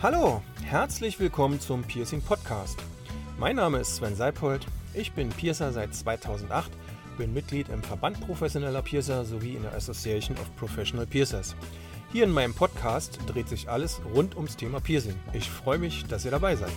Hallo, herzlich willkommen zum Piercing Podcast. Mein Name ist Sven Seipold, ich bin Piercer seit 2008, bin Mitglied im Verband professioneller Piercer sowie in der Association of Professional Piercers. Hier in meinem Podcast dreht sich alles rund ums Thema Piercing. Ich freue mich, dass ihr dabei seid.